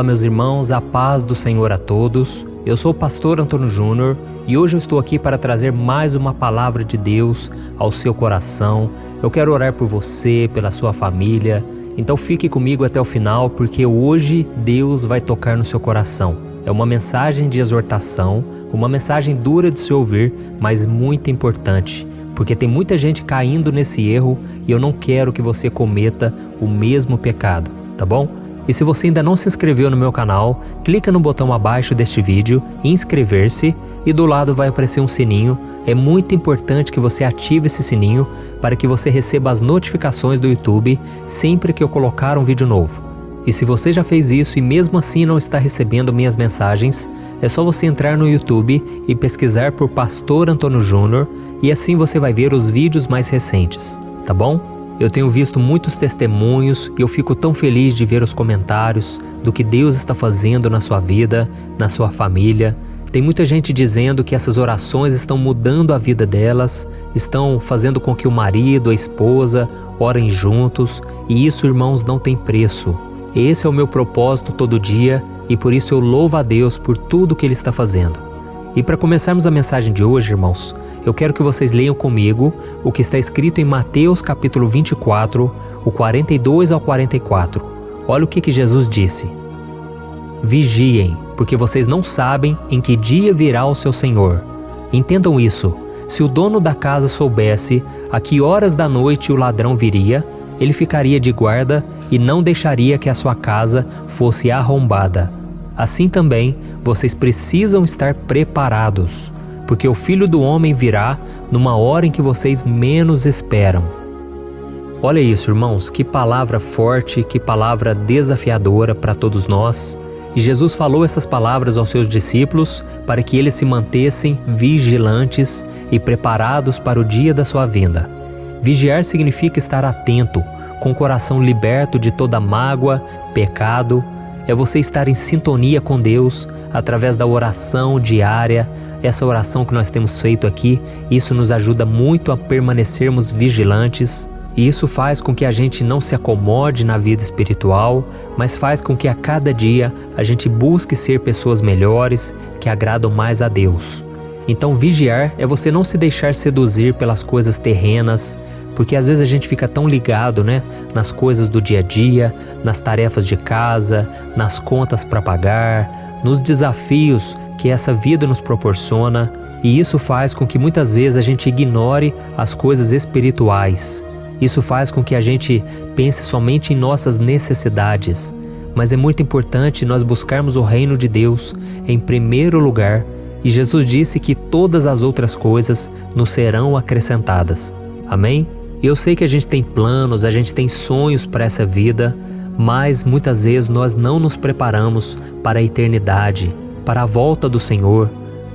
Olá, meus irmãos, a paz do Senhor a todos. Eu sou o pastor Antônio Júnior e hoje eu estou aqui para trazer mais uma palavra de Deus ao seu coração. Eu quero orar por você, pela sua família. Então fique comigo até o final, porque hoje Deus vai tocar no seu coração. É uma mensagem de exortação, uma mensagem dura de se ouvir, mas muito importante, porque tem muita gente caindo nesse erro e eu não quero que você cometa o mesmo pecado, tá bom? E se você ainda não se inscreveu no meu canal, clica no botão abaixo deste vídeo, inscrever-se, e do lado vai aparecer um sininho. É muito importante que você ative esse sininho para que você receba as notificações do YouTube sempre que eu colocar um vídeo novo. E se você já fez isso e mesmo assim não está recebendo minhas mensagens, é só você entrar no YouTube e pesquisar por Pastor Antônio Júnior e assim você vai ver os vídeos mais recentes, tá bom? Eu tenho visto muitos testemunhos e eu fico tão feliz de ver os comentários do que Deus está fazendo na sua vida, na sua família. Tem muita gente dizendo que essas orações estão mudando a vida delas, estão fazendo com que o marido, a esposa orem juntos, e isso, irmãos, não tem preço. Esse é o meu propósito todo dia e por isso eu louvo a Deus por tudo que Ele está fazendo. E para começarmos a mensagem de hoje, irmãos, eu quero que vocês leiam comigo o que está escrito em Mateus capítulo 24, o 42 ao 44. Olha o que, que Jesus disse: Vigiem, porque vocês não sabem em que dia virá o seu Senhor. Entendam isso. Se o dono da casa soubesse a que horas da noite o ladrão viria, ele ficaria de guarda e não deixaria que a sua casa fosse arrombada. Assim também, vocês precisam estar preparados porque o Filho do Homem virá numa hora em que vocês menos esperam. Olha isso, irmãos, que palavra forte, que palavra desafiadora para todos nós. E Jesus falou essas palavras aos seus discípulos para que eles se mantessem vigilantes e preparados para o dia da sua vinda. Vigiar significa estar atento, com o coração liberto de toda mágoa, pecado. É você estar em sintonia com Deus através da oração diária, essa oração que nós temos feito aqui, isso nos ajuda muito a permanecermos vigilantes. E isso faz com que a gente não se acomode na vida espiritual, mas faz com que a cada dia a gente busque ser pessoas melhores, que agradam mais a Deus. Então, vigiar é você não se deixar seduzir pelas coisas terrenas, porque às vezes a gente fica tão ligado, né, nas coisas do dia a dia, nas tarefas de casa, nas contas para pagar, nos desafios que essa vida nos proporciona, e isso faz com que muitas vezes a gente ignore as coisas espirituais. Isso faz com que a gente pense somente em nossas necessidades. Mas é muito importante nós buscarmos o reino de Deus em primeiro lugar, e Jesus disse que todas as outras coisas nos serão acrescentadas. Amém? E eu sei que a gente tem planos, a gente tem sonhos para essa vida, mas muitas vezes nós não nos preparamos para a eternidade, para a volta do Senhor.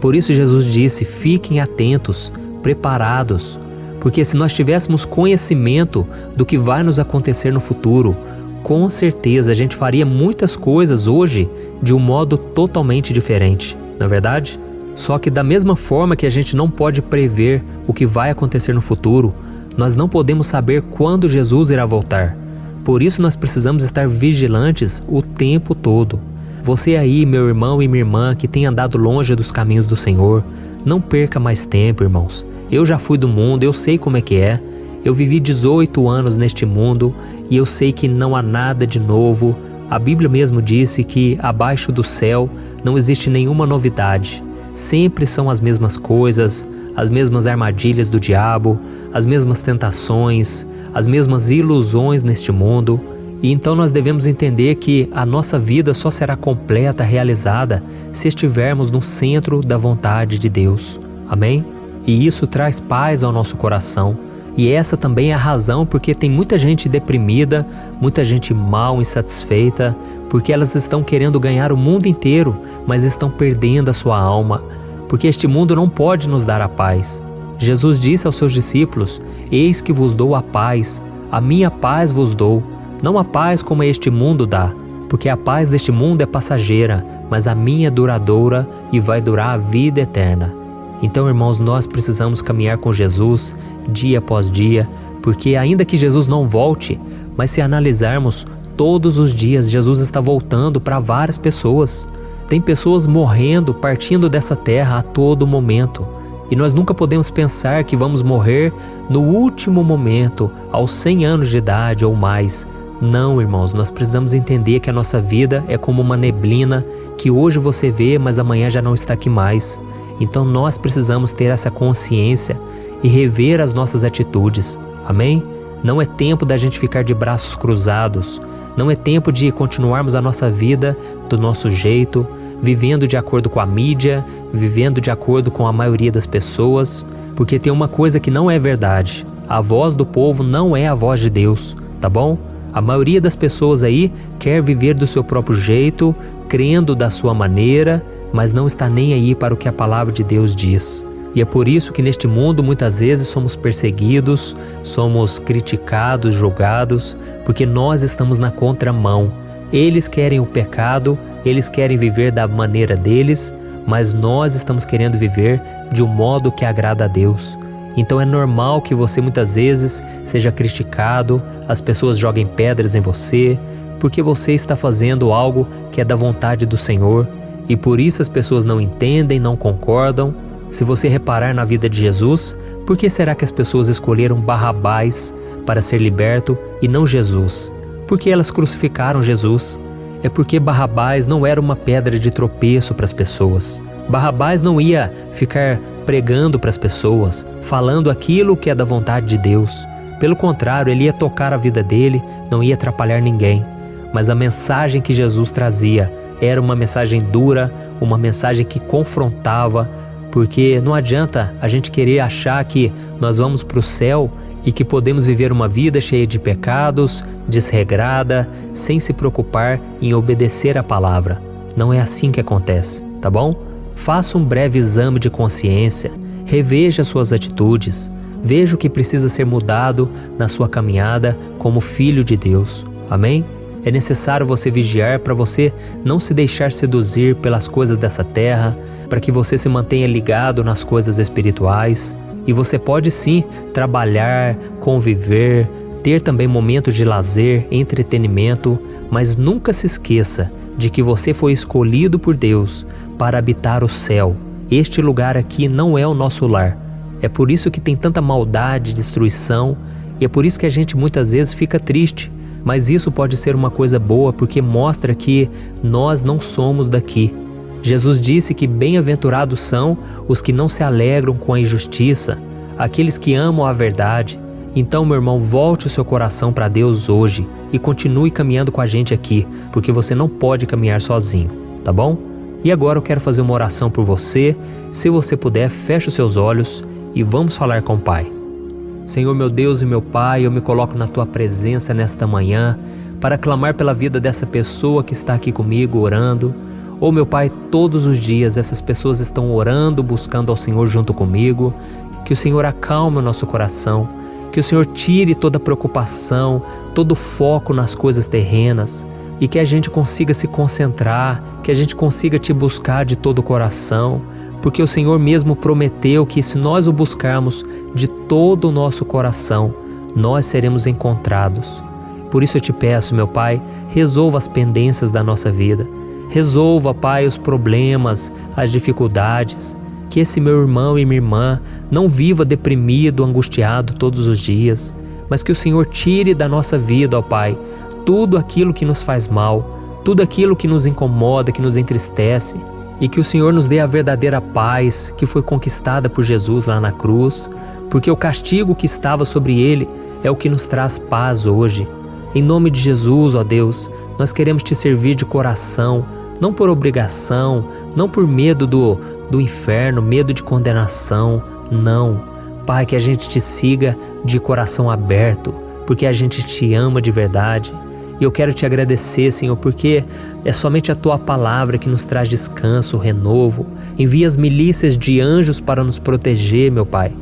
Por isso Jesus disse: fiquem atentos, preparados, porque se nós tivéssemos conhecimento do que vai nos acontecer no futuro, com certeza a gente faria muitas coisas hoje de um modo totalmente diferente, não é verdade? Só que, da mesma forma que a gente não pode prever o que vai acontecer no futuro, nós não podemos saber quando Jesus irá voltar. Por isso, nós precisamos estar vigilantes o tempo todo. Você aí, meu irmão e minha irmã, que tem andado longe dos caminhos do Senhor, não perca mais tempo, irmãos. Eu já fui do mundo, eu sei como é que é. Eu vivi 18 anos neste mundo e eu sei que não há nada de novo. A Bíblia mesmo disse que abaixo do céu não existe nenhuma novidade. Sempre são as mesmas coisas, as mesmas armadilhas do diabo, as mesmas tentações, as mesmas ilusões neste mundo. E então nós devemos entender que a nossa vida só será completa, realizada, se estivermos no centro da vontade de Deus. Amém? E isso traz paz ao nosso coração. E essa também é a razão porque tem muita gente deprimida, muita gente mal, insatisfeita, porque elas estão querendo ganhar o mundo inteiro, mas estão perdendo a sua alma, porque este mundo não pode nos dar a paz. Jesus disse aos seus discípulos: Eis que vos dou a paz, a minha paz vos dou não a paz como este mundo dá, porque a paz deste mundo é passageira, mas a minha é duradoura e vai durar a vida eterna. Então, irmãos, nós precisamos caminhar com Jesus dia após dia, porque ainda que Jesus não volte, mas se analisarmos Todos os dias Jesus está voltando para várias pessoas. Tem pessoas morrendo, partindo dessa terra a todo momento. E nós nunca podemos pensar que vamos morrer no último momento, aos 100 anos de idade ou mais. Não, irmãos, nós precisamos entender que a nossa vida é como uma neblina que hoje você vê, mas amanhã já não está aqui mais. Então nós precisamos ter essa consciência e rever as nossas atitudes. Amém? Não é tempo da gente ficar de braços cruzados. Não é tempo de continuarmos a nossa vida do nosso jeito, vivendo de acordo com a mídia, vivendo de acordo com a maioria das pessoas, porque tem uma coisa que não é verdade. A voz do povo não é a voz de Deus, tá bom? A maioria das pessoas aí quer viver do seu próprio jeito, crendo da sua maneira, mas não está nem aí para o que a palavra de Deus diz. E é por isso que neste mundo muitas vezes somos perseguidos, somos criticados, julgados, porque nós estamos na contramão. Eles querem o pecado, eles querem viver da maneira deles, mas nós estamos querendo viver de um modo que agrada a Deus. Então é normal que você muitas vezes seja criticado, as pessoas joguem pedras em você, porque você está fazendo algo que é da vontade do Senhor, e por isso as pessoas não entendem, não concordam. Se você reparar na vida de Jesus, por que será que as pessoas escolheram Barrabás para ser liberto e não Jesus? Porque elas crucificaram Jesus é porque Barrabás não era uma pedra de tropeço para as pessoas. Barrabás não ia ficar pregando para as pessoas, falando aquilo que é da vontade de Deus. Pelo contrário, ele ia tocar a vida dele, não ia atrapalhar ninguém. Mas a mensagem que Jesus trazia era uma mensagem dura, uma mensagem que confrontava, porque não adianta a gente querer achar que nós vamos para o céu e que podemos viver uma vida cheia de pecados, desregrada, sem se preocupar em obedecer a palavra. Não é assim que acontece, tá bom? Faça um breve exame de consciência, reveja suas atitudes, veja o que precisa ser mudado na sua caminhada como filho de Deus. Amém? É necessário você vigiar para você não se deixar seduzir pelas coisas dessa terra, para que você se mantenha ligado nas coisas espirituais. E você pode sim trabalhar, conviver, ter também momentos de lazer, entretenimento, mas nunca se esqueça de que você foi escolhido por Deus para habitar o céu. Este lugar aqui não é o nosso lar. É por isso que tem tanta maldade, destruição, e é por isso que a gente muitas vezes fica triste. Mas isso pode ser uma coisa boa porque mostra que nós não somos daqui. Jesus disse que bem-aventurados são os que não se alegram com a injustiça, aqueles que amam a verdade. Então, meu irmão, volte o seu coração para Deus hoje e continue caminhando com a gente aqui, porque você não pode caminhar sozinho, tá bom? E agora eu quero fazer uma oração por você. Se você puder, feche os seus olhos e vamos falar com o Pai. Senhor, meu Deus e meu Pai, eu me coloco na tua presença nesta manhã para clamar pela vida dessa pessoa que está aqui comigo orando Oh, meu Pai, todos os dias essas pessoas estão orando, buscando ao Senhor junto comigo. Que o Senhor acalme o nosso coração, que o Senhor tire toda preocupação, todo foco nas coisas terrenas e que a gente consiga se concentrar, que a gente consiga te buscar de todo o coração, porque o Senhor mesmo prometeu que se nós o buscarmos de todo o nosso coração, nós seremos encontrados. Por isso eu te peço, meu Pai, resolva as pendências da nossa vida. Resolva, Pai, os problemas, as dificuldades. Que esse meu irmão e minha irmã não viva deprimido, angustiado todos os dias, mas que o Senhor tire da nossa vida, ó Pai, tudo aquilo que nos faz mal, tudo aquilo que nos incomoda, que nos entristece, e que o Senhor nos dê a verdadeira paz que foi conquistada por Jesus lá na cruz, porque o castigo que estava sobre ele é o que nos traz paz hoje. Em nome de Jesus, ó Deus, nós queremos te servir de coração, não por obrigação, não por medo do, do inferno, medo de condenação, não. Pai, que a gente te siga de coração aberto, porque a gente te ama de verdade. E eu quero te agradecer, Senhor, porque é somente a tua palavra que nos traz descanso, renovo. Envia as milícias de anjos para nos proteger, meu Pai.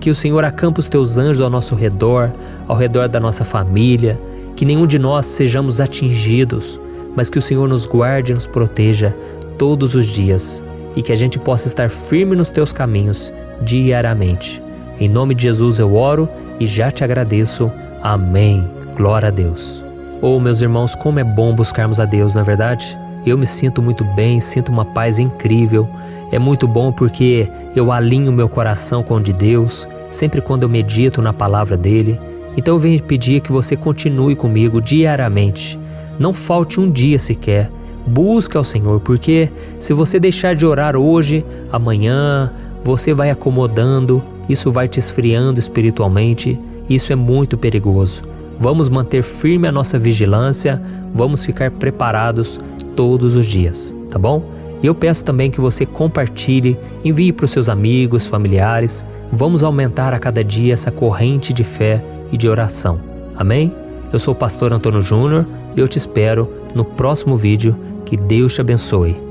Que o Senhor acampe os teus anjos ao nosso redor, ao redor da nossa família. Que nenhum de nós sejamos atingidos mas que o Senhor nos guarde e nos proteja todos os dias e que a gente possa estar firme nos teus caminhos diariamente. Em nome de Jesus eu oro e já te agradeço. Amém. Glória a Deus. Oh, meus irmãos, como é bom buscarmos a Deus, não é verdade? Eu me sinto muito bem, sinto uma paz incrível. É muito bom porque eu alinho meu coração com o de Deus, sempre quando eu medito na palavra dele. Então eu venho pedir que você continue comigo diariamente. Não falte um dia sequer. Busque ao Senhor, porque se você deixar de orar hoje, amanhã, você vai acomodando, isso vai te esfriando espiritualmente. Isso é muito perigoso. Vamos manter firme a nossa vigilância, vamos ficar preparados todos os dias, tá bom? E eu peço também que você compartilhe, envie para os seus amigos, familiares. Vamos aumentar a cada dia essa corrente de fé e de oração. Amém? Eu sou o pastor Antônio Júnior eu te espero no próximo vídeo. Que Deus te abençoe.